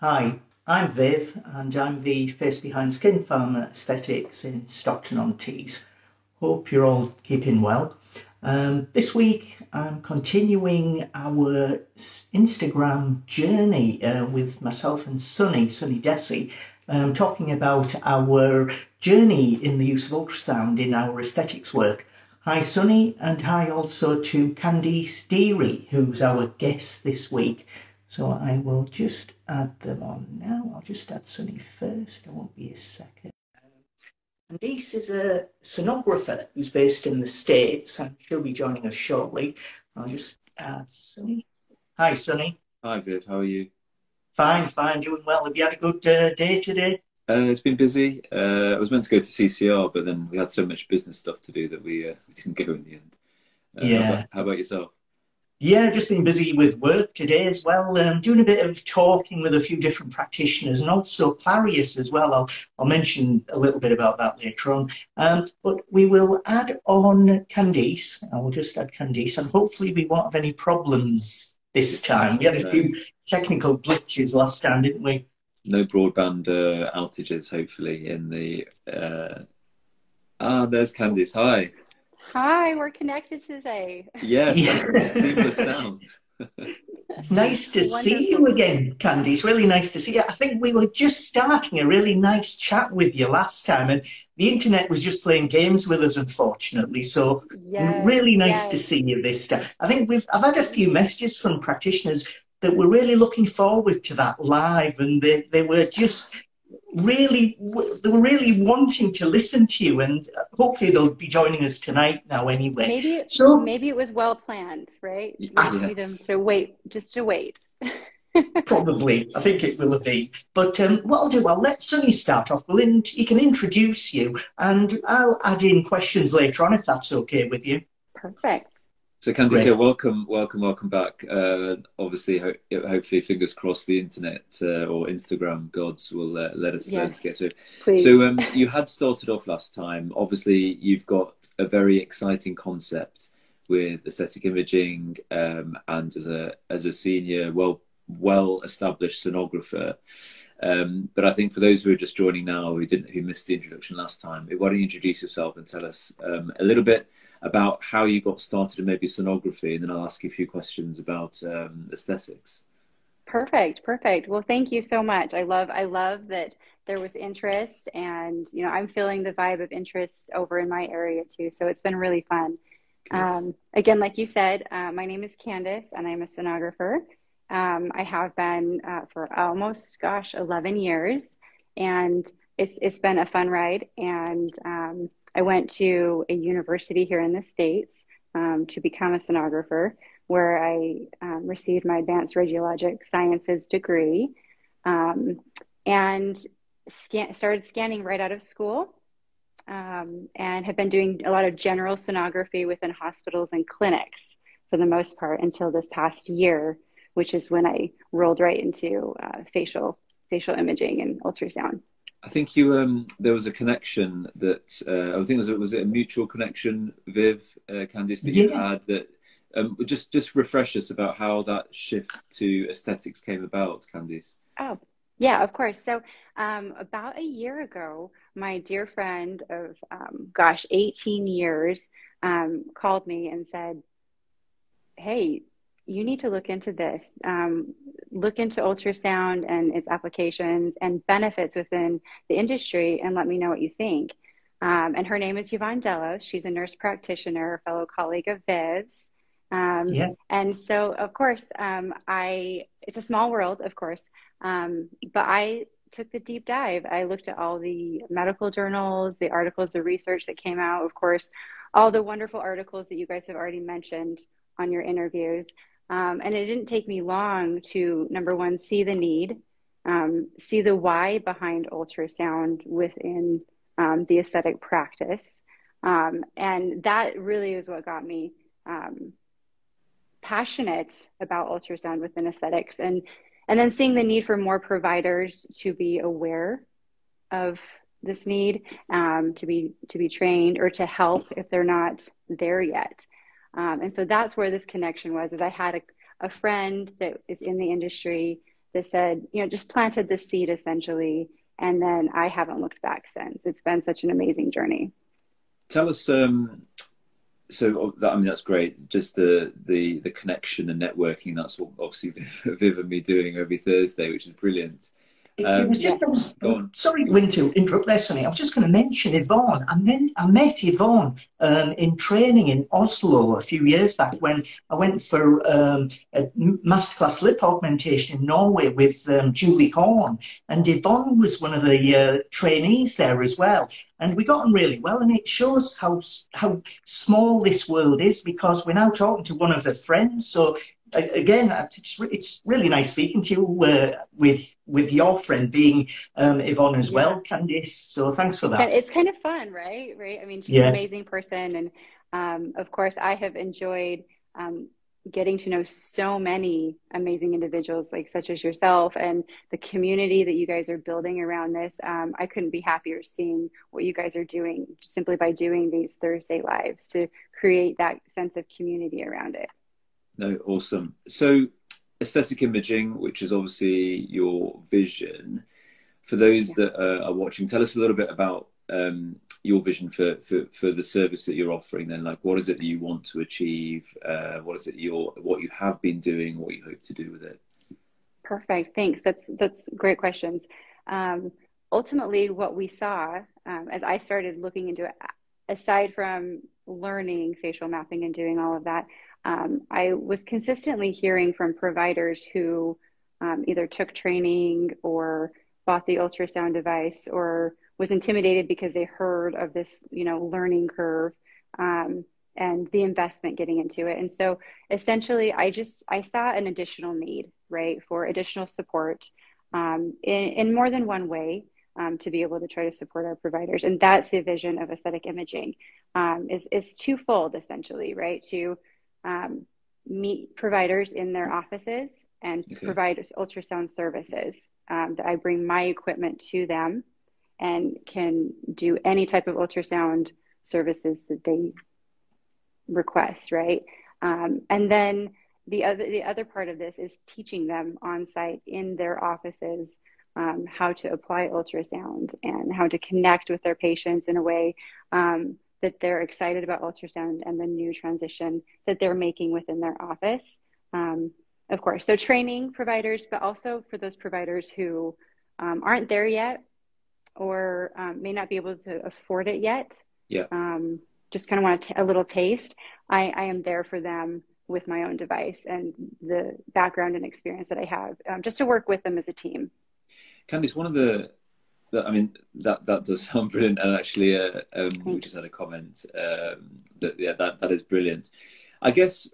Hi, I'm Viv, and I'm the face behind Skin Pharma Aesthetics in Stockton on Tees. Hope you're all keeping well. Um, this week, I'm continuing our Instagram journey uh, with myself and Sunny, Sunny Desi, um, talking about our journey in the use of ultrasound in our aesthetics work. Hi, Sunny, and hi also to Candice Deary, who's our guest this week. So I will just add them on now. I'll just add Sunny first. It won't be a second. Candice is a sonographer who's based in the States and she'll be joining us shortly. I'll just add Sunny. Hi, Sunny. Hi, Viv. How are you? Fine, fine, doing well. Have you had a good uh, day today? Uh, it's been busy. Uh, I was meant to go to CCR, but then we had so much business stuff to do that we, uh, we didn't go in the end. Uh, yeah. How about, how about yourself? Yeah, just been busy with work today as well. Um, doing a bit of talking with a few different practitioners and also Clarius as well. I'll, I'll mention a little bit about that later on. Um, but we will add on Candice. I will just add Candice and hopefully we won't have any problems this time. We had a few technical glitches last time, didn't we? No broadband uh, outages, hopefully, in the. Uh... Ah, there's Candice. Hi. Hi, we're connected today. Yes, Yeah. seamless sound. It's nice to see you again, Candy. It's really nice to see you. I think we were just starting a really nice chat with you last time, and the internet was just playing games with us, unfortunately. So Yes, really nice to see you this time. I think we've I've had a few messages from practitioners that were really looking forward to that live, and they, they were just really they were really wanting to listen to you, and hopefully they'll be joining us tonight now anyway. Maybe So maybe it was well planned, right? You just yes. need them to wait, just to wait. Probably, I think it will be. But um, what I'll do, I'll let Sunny start off. We'll in, he can introduce you, and I'll add in questions later on if that's okay with you. Perfect. So, Candice, welcome, welcome, welcome back. Uh, obviously, ho- hopefully, fingers crossed, the internet uh, or Instagram gods will uh, let us let us get through. Please. So um, you had started off last time. Obviously, you've got a very exciting concept with aesthetic imaging, um, and as a as a senior, well well established sonographer. Um, but I think for those who are just joining now, who didn't who missed the introduction last time, why don't you introduce yourself and tell us um, a little bit about how you got started in maybe sonography, and then I'll ask you a few questions about um, aesthetics. Perfect, perfect. Well, thank you so much. I love I love that there was interest and you know, I'm feeling the vibe of interest over in my area too. So it's been really fun. Um, again, like you said, uh, my name is Candice and I'm a sonographer. Um, I have been uh, for almost, gosh, 11 years, and it's it's been a fun ride. And um, I went to a university here in the States um, to become a sonographer, where I um, received my advanced radiologic sciences degree, um, and scan- started scanning right out of school um, and have been doing a lot of general sonography within hospitals and clinics for the most part until this past year, which is when I rolled right into uh, facial facial imaging and ultrasound. I think you um there was a connection that uh, I think it was was it a mutual connection, Viv, uh, Candice, that you had that um just just refresh us about how that shift to aesthetics came about, Candice. Oh, yeah, of course. So, um, about a year ago, my dear friend of, um, gosh, 18 years, um, called me and said, Hey, you need to look into this. Um, look into ultrasound and its applications and benefits within the industry and let me know what you think. Um, and her name is Yvonne Delos. She's a nurse practitioner, a fellow colleague of Viv's. Um, Yeah. and so, of course, um, I, it's a small world, of course, um, but I took the deep dive. I looked at all the medical journals, the articles, the research that came out, of course, all the wonderful articles that you guys have already mentioned on your interviews. Um, and it didn't take me long to, number one, see the need, um, see the why behind ultrasound within um, the aesthetic practice. Um, and that really is what got me um, passionate about ultrasound within aesthetics and and then seeing the need for more providers to be aware of this need um, to be to be trained or to help if they're not there yet um, and so that's where this connection was is i had a, a friend that is in the industry that said, you know, just planted the seed essentially. And then I haven't looked back since. It's been such an amazing journey. Tell us, um, so that, I mean that's great. Just the the the connection and networking. That's what obviously Viv and me doing every Thursday, which is brilliant. Um, it was just, I was, sorry, Wing, to interrupt there, Sunny. I was just going to mention Yvonne. I, met, I met Yvonne um, in training in Oslo a few years back when I went for um, a masterclass lip augmentation in Norway with um, Julie Horn. And Yvonne was one of the uh, trainees there as well. And we got on really well. And it shows how, how small this world is because we're now talking to one of the friends. So again, it's, it's really nice speaking to you uh, with with your friend being um, Yvonne as yeah. well, Candice. So thanks for that. It's kind of fun, right? Right. I mean, she's yeah. an amazing person, and um, of course, I have enjoyed um, getting to know so many amazing individuals, like such as yourself, and the community that you guys are building around this. Um, I couldn't be happier seeing what you guys are doing simply by doing these Thursday lives to create that sense of community around it. No, awesome. So, aesthetic imaging, which is obviously your vision, for those that uh, are watching, tell us a little bit about um, your vision for, for, for the service that you're offering. Then, like, what is it that you want to achieve? Uh, what is it you're what you have been doing? What you hope to do with it? Perfect. Thanks. That's that's great questions. Um, ultimately, what we saw um, as I started looking into it, aside from learning facial mapping and doing all of that, um, I was consistently hearing from providers who um, either took training or bought the ultrasound device or was intimidated because they heard of this, you know, learning curve um, and the investment getting into it. And so essentially, I just I saw an additional need, right, for additional support um, in, in more than one way. Um, to be able to try to support our providers. And that's the vision of aesthetic imaging um, is, is twofold essentially, right? To um, meet providers in their offices and okay. provide ultrasound services. Um, that I bring my equipment to them and can do any type of ultrasound services that they request, right? Um, and then the other the other part of this is teaching them on site in their offices um, how to apply ultrasound and how to connect with their patients in a way um, that they're excited about ultrasound and the new transition that they're making within their office. Um, of course, so training providers, but also for those providers who um, aren't there yet or um, may not be able to afford it yet. Yeah. Um, just kind of want a little taste. I, I, am there for them with my own device and the background and experience that I have, um, just to work with them as a team. Candice, one of the I mean that that does sound brilliant, and actually, uh, um, we just had a comment um, that yeah, that that is brilliant. I guess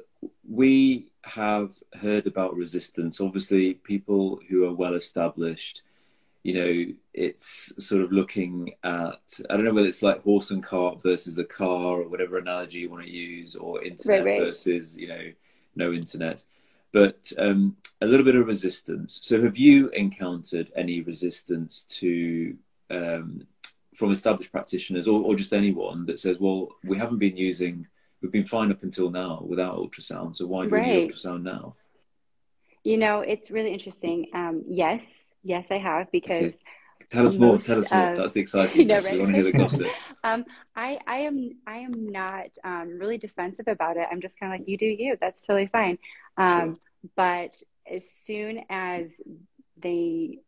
we have heard about resistance. Obviously, people who are well established, you know, it's sort of looking at I don't know whether it's like horse and cart versus the car or whatever analogy you want to use, or internet right, right. versus you know no internet but um, a little bit of resistance. So, have you encountered any resistance to um, from established practitioners or, or, just anyone that says, "Well, we haven't been using, we've been fine up until now without ultrasound, so why do right. we need ultrasound now?" You know, it's really interesting. Um, yes, yes, I have because. Okay. Tell us more. Tell us more. That's the exciting. no, right? We want to hear the gossip. um, I, I am, I am not um, really defensive about it. I'm just kind of like, you do you. That's totally fine. Um, sure. But as soon as they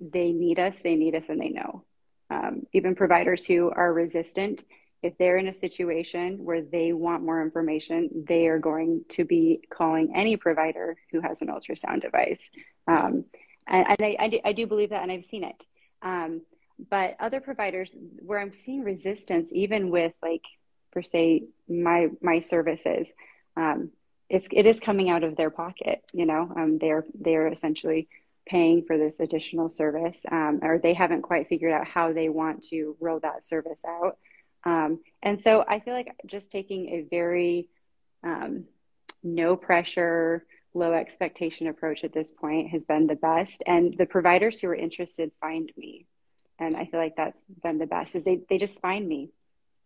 they need us, they need us, and they know. Um, even providers who are resistant, if they're in a situation where they want more information, they are going to be calling any provider who has an ultrasound device. Um, and, and I, I, do, I, do, believe that, and I've seen it. Um, but other providers, where I'm seeing resistance, even with like, per se, my my services, um, it's it is coming out of their pocket you know um, they're they're essentially paying for this additional service um, or they haven't quite figured out how they want to roll that service out. Um, and so i feel like just taking a very um, no pressure low expectation approach at this point has been the best. And the providers who are interested find me. And i feel like that's been the best is they, they just find me.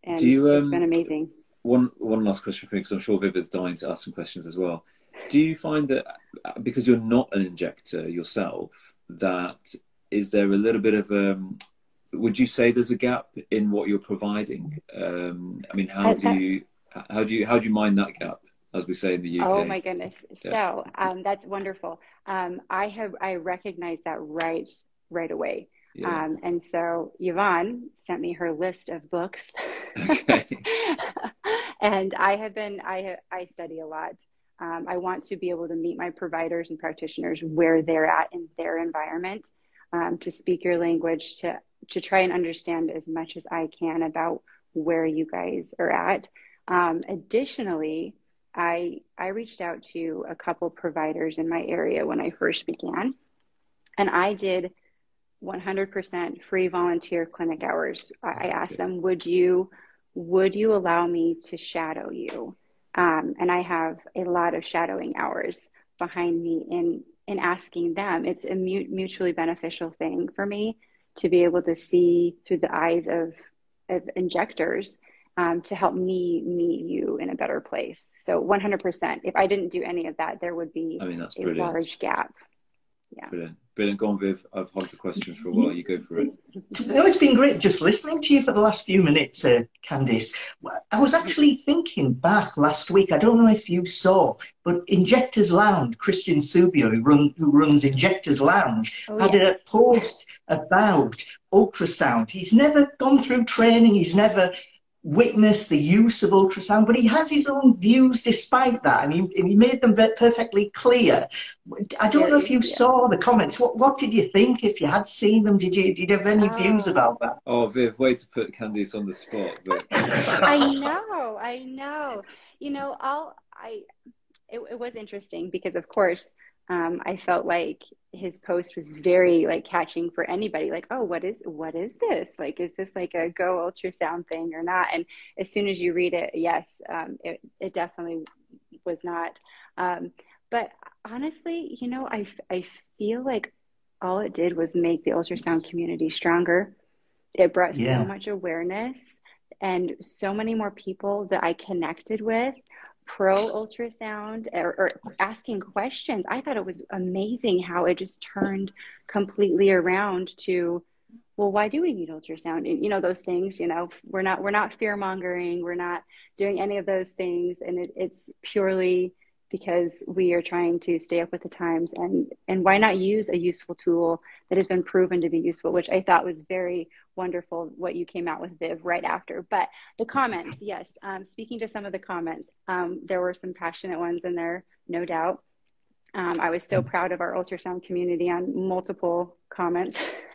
And you, it's been um, amazing one one last question for me because I'm sure Viv is dying to ask some questions as well. do you find that because you're not an injector yourself, that is there a little bit of um, would you say there's a gap in what you're providing? Um, I mean, how do you how do you how do you mind that gap, as we say in the UK? Oh my goodness! Yeah. So um, that's wonderful. Um, I have I recognize that right right away. Yeah. Um, and so Yvonne sent me her list of books, and I have been I I study a lot. Um, I want to be able to meet my providers and practitioners where they're at in their environment, um, to speak your language, to to try and understand as much as I can about where you guys are at. Um, additionally, I I reached out to a couple providers in my area when I first began, and I did 100% free volunteer clinic hours. I asked them, "Would you would you allow me to shadow you?" Um, and I have a lot of shadowing hours behind me in in asking them. It's a mutually beneficial thing for me to be able to see through the eyes of, of injectors um, to help me meet you in a better place. So 100%. If I didn't do any of that, there would be I mean, that's a brilliant. large gap. Yeah. Brilliant. Brilliant. Go on, Viv. I've had the questions for a while. You go for it. No, it's been great just listening to you for the last few minutes, uh, Candice. I was actually thinking back last week. I don't know if you saw, but Injectors Lounge, Christian Subbio, who, run, who runs Injectors Lounge, oh, had yes. a post about ultrasound. He's never gone through training. He's never witnessed the use of ultrasound, but he has his own views despite that, and he, he made them perfectly clear. I don't yeah, know if you yeah. saw the comments. What what did you think? If you had seen them, did you did you have any oh. views about that? Oh, Viv, way to put Candice on the spot. But... I know, I know. You know, I'll I. It, it was interesting because, of course, um, I felt like his post was very like catching for anybody like oh what is what is this? Like is this like a go ultrasound thing or not? And as soon as you read it yes um, it, it definitely was not. Um, but honestly you know I, I feel like all it did was make the ultrasound community stronger. It brought yeah. so much awareness and so many more people that I connected with pro ultrasound or, or, asking questions. I thought it was amazing how it just turned completely around to, well, why do we need ultrasound? And, you know, those things, you know, we're not, we're not fear mongering. We're not doing any of those things. And it, it's purely because we are trying to stay up with the times and and why not use a useful tool that has been proven to be useful which i thought was very wonderful what you came out with viv right after. But the comments yes um, speaking to some of the comments um, there were some passionate ones in there no doubt. Um, i was so proud of our ultrasound community on multiple comments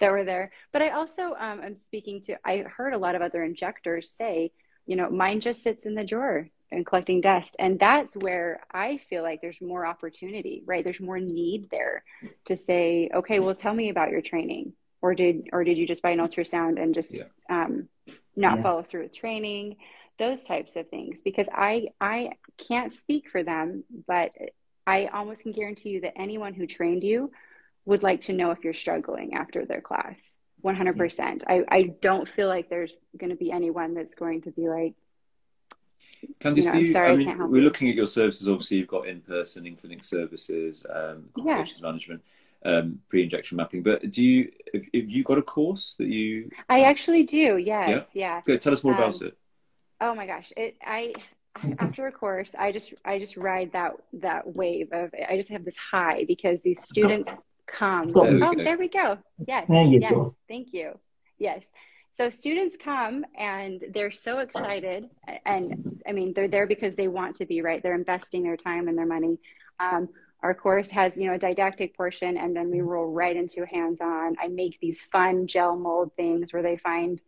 that were there. But i also um, am speaking to i heard a lot of other injectors say you know mine just sits in the drawer and collecting dust. And that's where i feel like there's more opportunity right? There's more need there to say okay well tell me about your training or did or did you just buy an ultrasound and just yeah. um, not yeah. follow through with training those types of things because i i can't speak for them but i almost can guarantee you that anyone who trained you would like to know if you're struggling after their class 100% I, I don't feel like there's going to be anyone that's going to be like Candice, you know, you, sorry, I mean, I we're you. looking at your services. Obviously, you've got in-person, in-clinic services, um, complications yeah. management, um, pre-injection mapping. But do you have, have, you got a course that you? I actually do. Yes. Yeah. yeah. Tell us more um, about it. Oh my gosh! It I after a course, I just I just ride that that wave of I just have this high because these students come. There oh, there we go. Yes. There you yes. Go. Thank you. Yes. So students come and they're so excited, and I mean they're there because they want to be right. They're investing their time and their money. Um, our course has you know a didactic portion, and then we roll right into hands-on. I make these fun gel mold things where they find,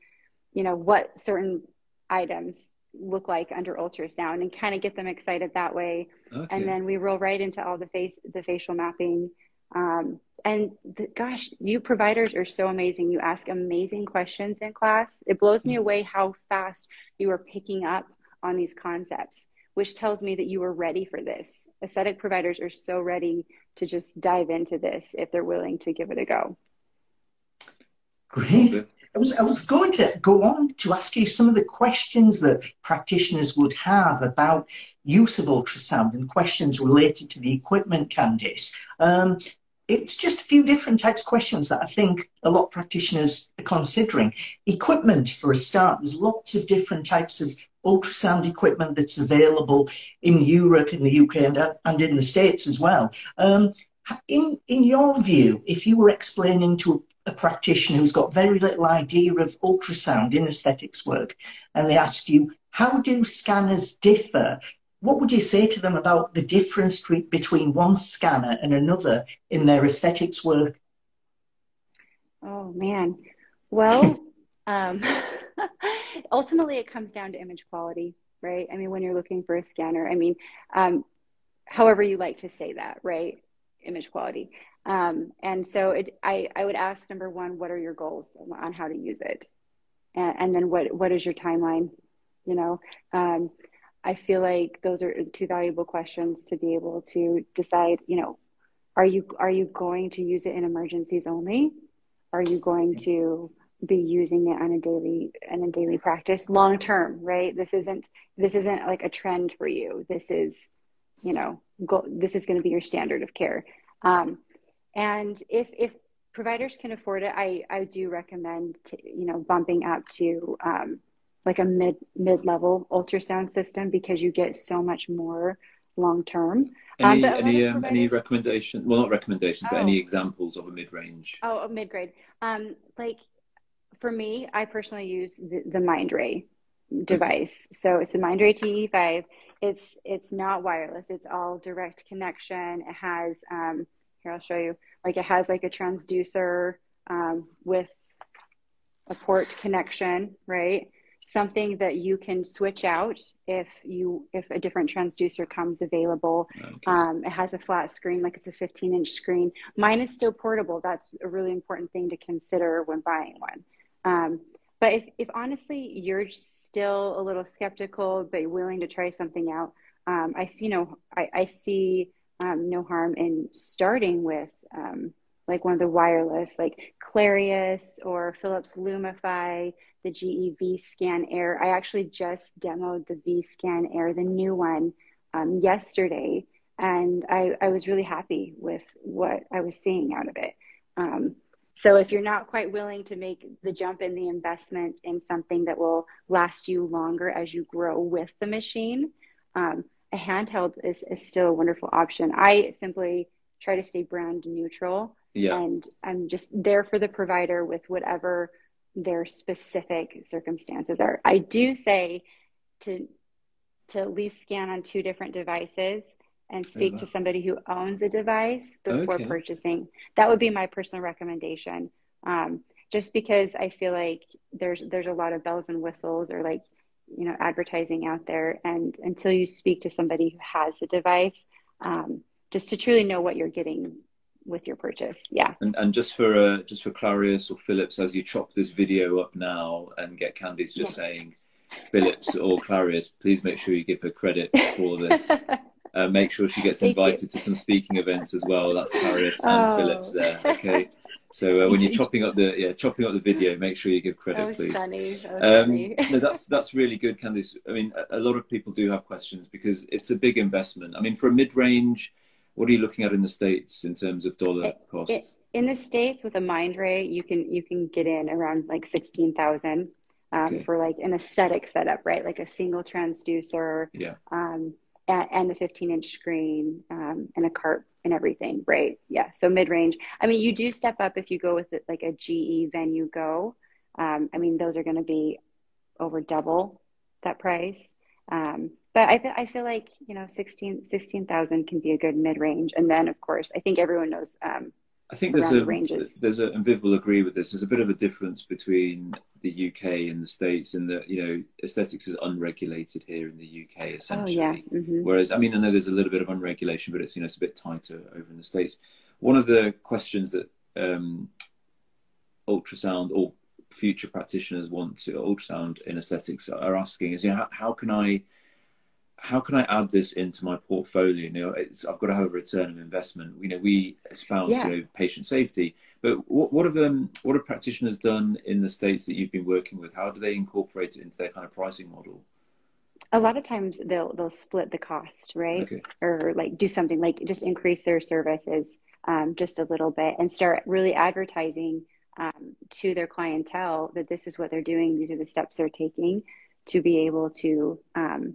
you know, what certain items look like under ultrasound, and kind of get them excited that way. Okay. And then we roll right into all the face the facial mapping. Um, and the, gosh, you providers are so amazing. You ask amazing questions in class. It blows me away how fast you are picking up on these concepts, which tells me that you are ready for this. Aesthetic providers are so ready to just dive into this if they're willing to give it a go. Great. I was, I was going to go on to ask you some of the questions that practitioners would have about use of ultrasound and questions related to the equipment, Candice. Um, it's just a few different types of questions that I think a lot of practitioners are considering. Equipment, for a start, there's lots of different types of ultrasound equipment that's available in Europe, in the UK, and, and in the States as well. Um, in, in your view, if you were explaining to a practitioner who's got very little idea of ultrasound in aesthetics work, and they ask you, how do scanners differ? What would you say to them about the difference between one scanner and another in their aesthetics work? Oh, man. Well, um, ultimately, it comes down to image quality, right? I mean, when you're looking for a scanner, I mean, um, however you like to say that, right? Image quality. Um, and so it, I, I would ask number one, what are your goals on how to use it? And, and then what, what is your timeline? You know, um, I feel like those are two valuable questions to be able to decide, you know, are you, are you going to use it in emergencies only? Are you going to be using it on a daily, on a daily practice long term, right? This isn't, this isn't like a trend for you. This is, you know, go, this is going to be your standard of care. Um, and if if providers can afford it, I I do recommend to, you know bumping up to um, like a mid mid level ultrasound system because you get so much more long term. Any um, any um, any recommendation? Well, not recommendations, oh. but any oh. examples of a mid range? Oh, a mid grade. Um, like for me, I personally use the, the Mindray device. Okay. So it's the Mindray TE5. It's it's not wireless. It's all direct connection. It has um, here, I'll show you. Like it has like a transducer um, with a port connection, right? Something that you can switch out if you if a different transducer comes available. Okay. Um, it has a flat screen, like it's a 15 inch screen. Mine is still portable. That's a really important thing to consider when buying one. Um, but if, if honestly you're still a little skeptical but you're willing to try something out, um, I see know I, I see um, no harm in starting with um, like one of the wireless, like Clarius or Philips Lumify, the GE Scan Air. I actually just demoed the Vscan Air, the new one, um, yesterday, and I, I, was really happy with what I was seeing out of it. Um, so if you're not quite willing to make the jump in the investment in something that will last you longer as you grow with the machine, um, a handheld is, is still a wonderful option. I simply try to stay brand neutral. Yeah. And I'm just there for the provider with whatever their specific circumstances are. I do say to to at least scan on two different devices and speak to somebody who owns a device before okay. purchasing. That would be my personal recommendation. Um, just because I feel like there's there's a lot of bells and whistles or like you know advertising out there and until you speak to somebody who has a device um, just to truly know what you're getting with your purchase yeah and, and just for uh, just for clarius or Philips, as you chop this video up now and get candice just yeah. saying Philips or clarius please make sure you give her credit for this uh, make sure she gets invited to some speaking events as well that's clarius and oh. philips there okay So uh, when you're chopping up the yeah chopping up the video, make sure you give credit, please. Sunny. That um, no, that's that's really good, Candice. I mean, a, a, lot of people do have questions because it's a big investment. I mean, for a mid-range, what are you looking at in the states in terms of dollar cost? It, in the states, with a Mindray, you can you can get in around like sixteen thousand um, okay. for like an aesthetic setup, right? Like a single transducer, yeah, um, and, and the fifteen inch screen um, and a cart and everything, right? Yeah. So mid range. I mean, you do step up if you go with it, like a GE Venue Go. Um, I mean, those are going to be over double that price. Um, but I, I feel like, you know, 16, 16,000 can be a good mid range. And then, of course, I think everyone knows um, I think there's a ranges. there's a and Viv will agree with this. There's a bit of a difference between the UK and the States in that you know aesthetics is unregulated here in the UK essentially. Oh, yeah. mm-hmm. Whereas I mean I know there's a little bit of unregulation, but it's you know it's a bit tighter over in the States. One of the questions that um, ultrasound or future practitioners want to ultrasound in aesthetics are asking is you know how, how can I how can I add this into my portfolio? You know, I've got to have a return of investment. You know, we espouse yeah. you know, patient safety, but what, what have um, what have practitioners done in the states that you've been working with? How do they incorporate it into their kind of pricing model? A lot of times they'll they'll split the cost, right? Okay. Or like do something like just increase their services um, just a little bit and start really advertising um, to their clientele that this is what they're doing. These are the steps they're taking to be able to um,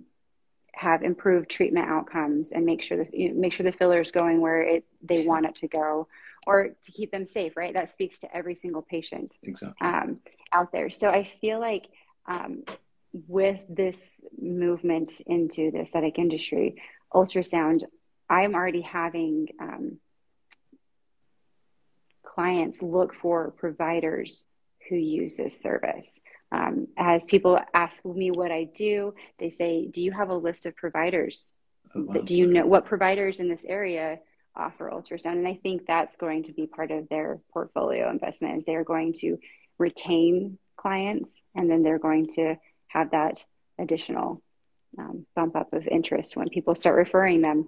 have improved treatment outcomes and make sure the you know, make sure the filler is going where it they want it to go or to keep them safe right? That speaks to every single patient exactly. um, out there. So i feel like um, with this movement into the aesthetic industry ultrasound i'm already having um, clients look for providers who use this service um, as people ask me what I do, they say, Do you have a list of providers? Oh, wow. Do you know what providers in this area offer ultrasound? And I think that's going to be part of their portfolio investment is they're going to retain clients and then they're going to have that additional um, bump up of interest when people start referring them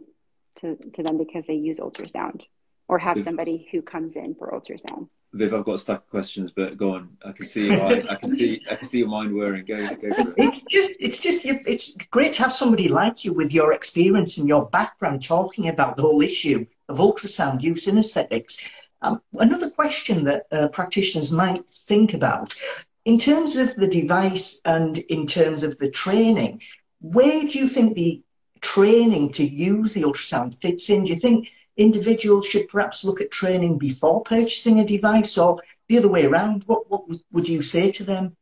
to, to them because they use ultrasound or have somebody who comes in for ultrasound. Viv, I've got a stack of questions, but go on. I can see your I can see I can see your mind whirring. Go, go it. It's just it's just it's great to have somebody like you with your experience and your background talking about the whole issue of ultrasound use in aesthetics. Um, another question that uh, practitioners might think about in terms of the device and in terms of the training, where do you think the training to use the ultrasound fits in? Do you think individuals should perhaps look at training before purchasing a device or the other way around? What, what would you say to them?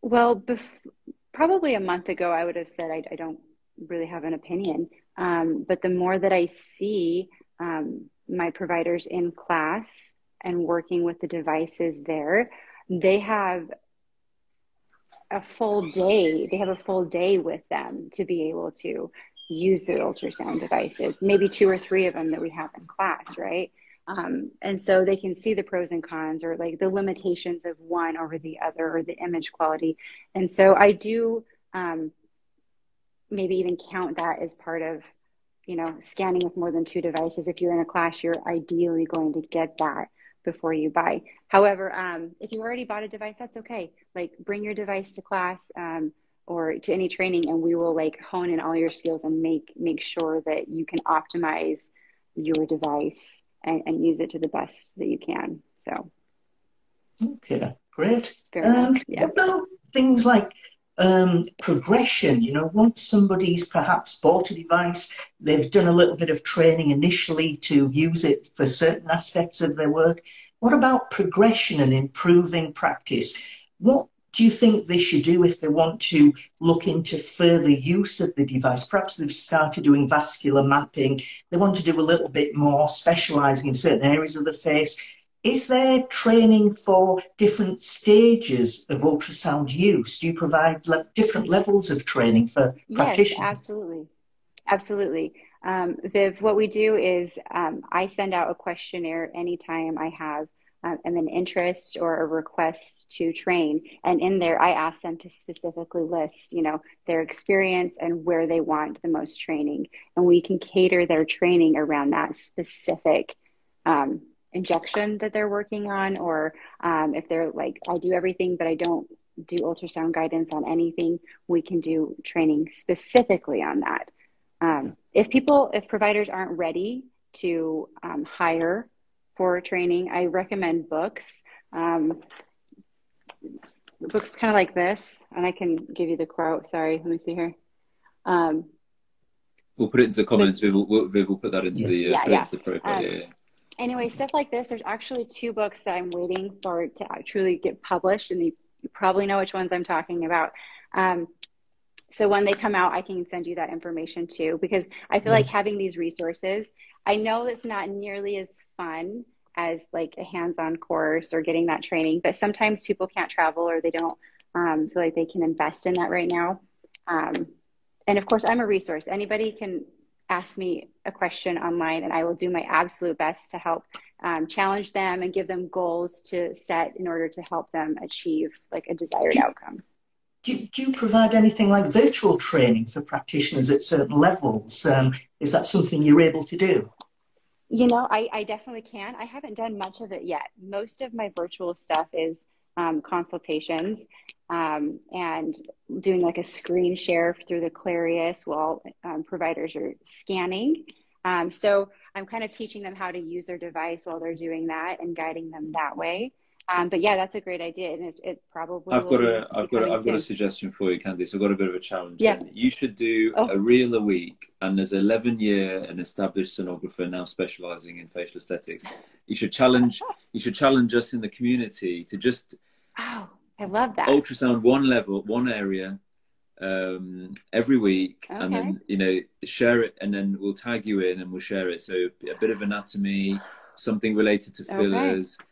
Well, bef- probably a month ago, I would have said I, I don't really have an opinion. Um, but the more that I see um, my providers in class and working with the devices there, they have a full day. They have a full day with them to be able to use the ultrasound devices, maybe two or three of them that we have in class, right? Um, and so they can see the pros and cons or like the limitations of one over the other or the image quality. And so I do um, maybe even count that as part of, you know, scanning with more than two devices. If you're in a class, you're ideally going to get that before you buy. However, um, if you already bought a device, that's okay. Like bring your device to class. Um, or to any training and we will like hone in all your skills and make make sure that you can optimize your device and, and use it to the best that you can. So. Okay great. Um, yeah. what about things like um, progression? You know once somebody's perhaps bought a device they've done a little bit of training initially to use it for certain aspects of their work. What about progression and improving practice? What do you think they should do if they want to look into further use of the device? Perhaps they've started doing vascular mapping, they want to do a little bit more, specializing in certain areas of the face. Is there training for different stages of ultrasound use? Do you provide le- different levels of training for practitioners? Yes, absolutely. Absolutely. Um, Viv, what we do is um, I send out a questionnaire anytime I have um, and an interest or a request to train. And in there, I ask them to specifically list, you know, their experience and where they want the most training. And we can cater their training around that specific um, injection that they're working on, or um, if they're like, I do everything, but I don't do ultrasound guidance on anything, we can do training specifically on that. Um, if people, if providers aren't ready to um, hire for training, I recommend books. Um, books kind of like this, and I can give you the quote. Sorry, let me see here. Um, we'll put it into the comments. Viv, we'll, Viv, we'll put that into the uh, yeah, yeah. The profile. Um, yeah, yeah. Anyway, stuff like this. There's actually two books that I'm waiting for to truly get published, and you, you probably know which ones I'm talking about. Um, so when they come out, I can send you that information too, because I feel like having these resources I know it's not nearly as fun as like a hands-on course or getting that training, but sometimes people can't travel or they don't um, feel like they can invest in that right now. Um, and of course, I'm a resource. Anybody can ask me a question online, and I will do my absolute best to help um, challenge them and give them goals to set in order to help them achieve like a desired outcome do, do you provide anything like virtual training for practitioners at certain levels? Um, is that something you're able to do? You know, I, I definitely can. I haven't done much of it yet. Most of my virtual stuff is um, consultations um, and doing like a screen share through the Clarius while um, providers are scanning. Um, so I'm kind of teaching them how to use their device while they're doing that and guiding them that way. Um, but yeah, that's a great idea, and it's, it probably. I've got a, I've got, a, I've got a suggestion for you, Candice. I've got a bit of a challenge. Yeah. You should do oh. a reel a week, and as an 11 year an established sonographer now specialising in facial aesthetics, you should challenge, you should challenge us in the community to just. Oh, I love that. Ultrasound one level, one area, um, every week, okay. and then you know share it, and then we'll tag you in, and we'll share it. So a bit of anatomy, something related to fillers. Okay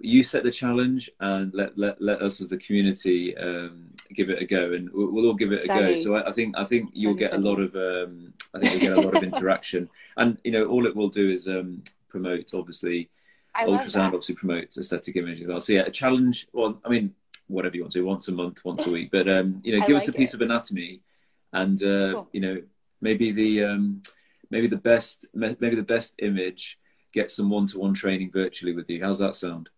you set the challenge and let let, let us as the community um, give it a go and we'll, we'll all give it a go. So I, I, think i think you'll get a lot of um, i think you'll get a lot of interaction. And you know all it will do is um, promote obviously I ultrasound obviously promotes aesthetic imaging as well. So yeah a challenge well i mean whatever you want to do once a month once a week but um, you know give like us a piece it. of anatomy and uh, cool. you know maybe the um, maybe the best maybe the best image get some one-to-one training virtually with you. How's that sound?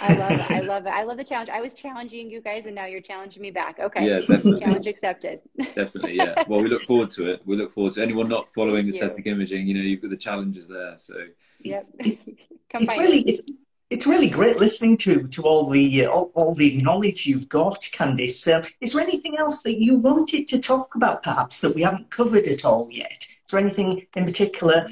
I love it. I love it. I love the challenge. I was challenging you guys, and now you're challenging me back. Okay. Yeah, definitely. Challenge accepted. definitely. Yeah. Well, we look forward to it. We look forward to anyone not following aesthetic you. imaging. You know, you've got the challenges there. So. Yep. Come it's really it's, it's really great listening to to all the uh, all, all, the knowledge you've got, Candice. Uh, is there anything else that you wanted to talk about, perhaps that we haven't covered at all yet? Is there anything in particular?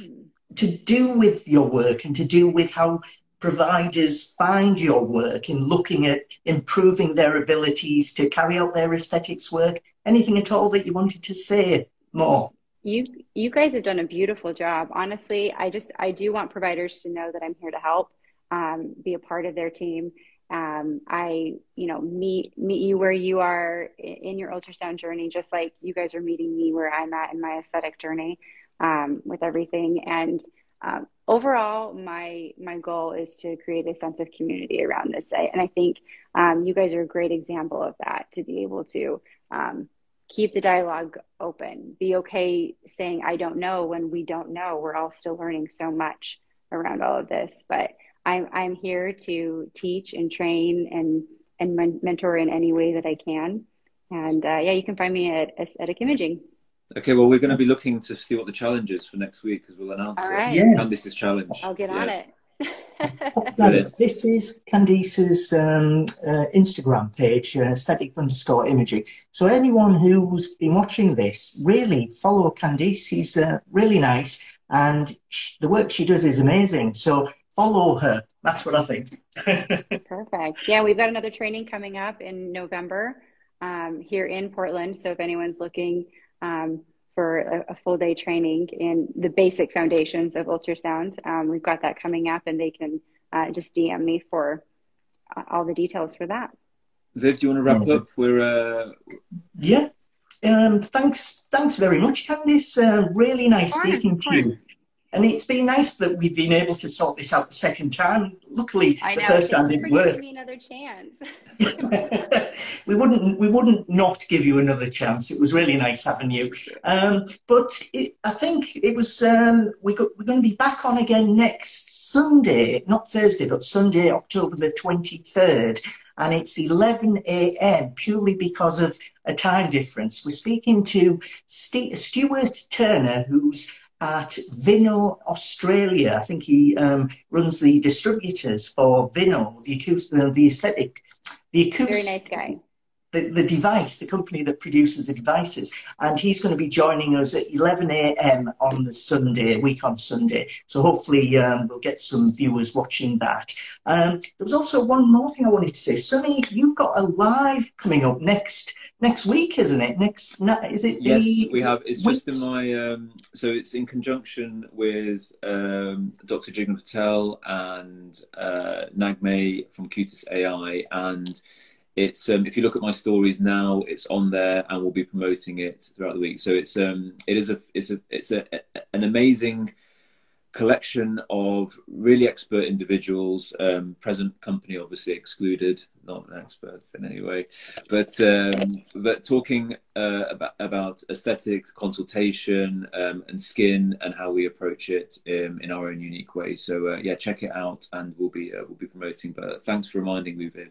To do with your work and to do with how providers find your work in looking at improving their abilities to carry out their aesthetics work? Anything at all that you wanted to say more? You you guys have done a beautiful job. Honestly, I just I do want providers to know that I'm here to help, um, be a part of their team. Um, I you know meet meet you where you are in your ultrasound journey, just like you guys are meeting me where I'm at in my aesthetic journey um, with everything. And um, overall, my my goal is to create a sense of community around this site, and I think um, you guys are a great example of that. To be able to um, keep the dialogue open, be okay saying I don't know when we don't know. We're all still learning so much around all of this, but I'm I'm here to teach and train and and mentor in any way that I can. And uh, yeah, you can find me at Aesthetic Imaging. Okay, well, we're going to be looking to see what the challenge is for next week because we'll announce All right. it. Yeah. Candice's challenge. I'll get yeah. on it. this is Candice's um, uh, Instagram page, uh, aesthetic underscore imaging. So anyone who's been watching this, really follow Candice. She's uh, really nice, and the work she does is amazing. So follow her. That's what I think. Perfect. Yeah, we've got another training coming up in November um, here in Portland. So if anyone's looking um, for a, a, full day training in the basic foundations of ultrasound. Um, we've got that coming up, and they can uh, just DM me for uh, all the details for that. Viv, do you want to wrap up? We're uh... yeah. Um, thanks, thanks very much, Candice. Uh, really nice speaking to you. And it's been nice that we've been able to sort this out the second time. Luckily, I the first time didn't work. Give me another chance. we wouldn't, we wouldn't not give you another chance. It was really nice having you. Um, but it, I think it was. Um, we got, we're going to be back on again next Sunday, not Thursday, but Sunday, October the twenty third, and it's eleven a.m. purely because of a time difference. We're speaking to St- Stuart Turner, who's at VINNO Australia. I think he um, runs the distributors for VINNO, the acoustic, the aesthetic, the acoustic. Very nice guy. The, the device, the company that produces the devices, and he's going to be joining us at 11 a.m. on the Sunday, week on Sunday. So hopefully um, we'll get some viewers watching that. Um, there was also one more thing I wanted to say. Sunny, you've got a live coming up next next week, isn't it? Next, is it? Yes, the, we have. It's just in my. Um, so it's in conjunction with um, Dr. Jigna Patel and uh, Nagme from Cutis AI, and it's um, if you look at my stories now, it's on there, and we'll be promoting it throughout the week. So it's um, it is a it's a it's a, an amazing collection of really expert individuals, um, present company obviously excluded, not experts in any way, but um, but talking uh, about about aesthetics, consultation, um, and skin, and how we approach it um, in our own unique way. So uh, yeah, check it out, and we'll be uh, we'll be promoting. But thanks for reminding me, Viv.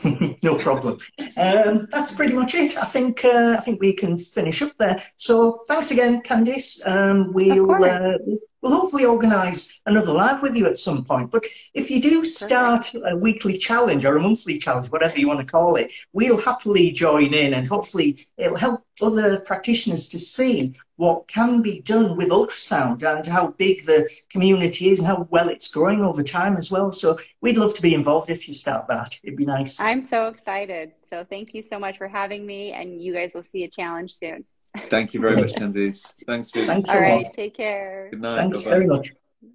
no problem. Um, that's pretty much it. I think uh, I think we can finish up there. So thanks again, Candice. Um, we'll uh, we'll hopefully organise another live with you at some point. But if you do start a weekly challenge or a monthly challenge, whatever you want to call it, we'll happily join in and hopefully it'll help other practitioners to see what can be done with ultrasound and how big the community is and how well it's growing over time as well. So we'd love to be involved if you start that. It'd be nice. I'm so excited. So thank you so much for having me and you guys will see a challenge soon. Thank you very much, Candice. Thanks, for Thanks All right, take care. Good night. Thanks Bye-bye. very much.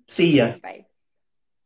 See ya. Bye.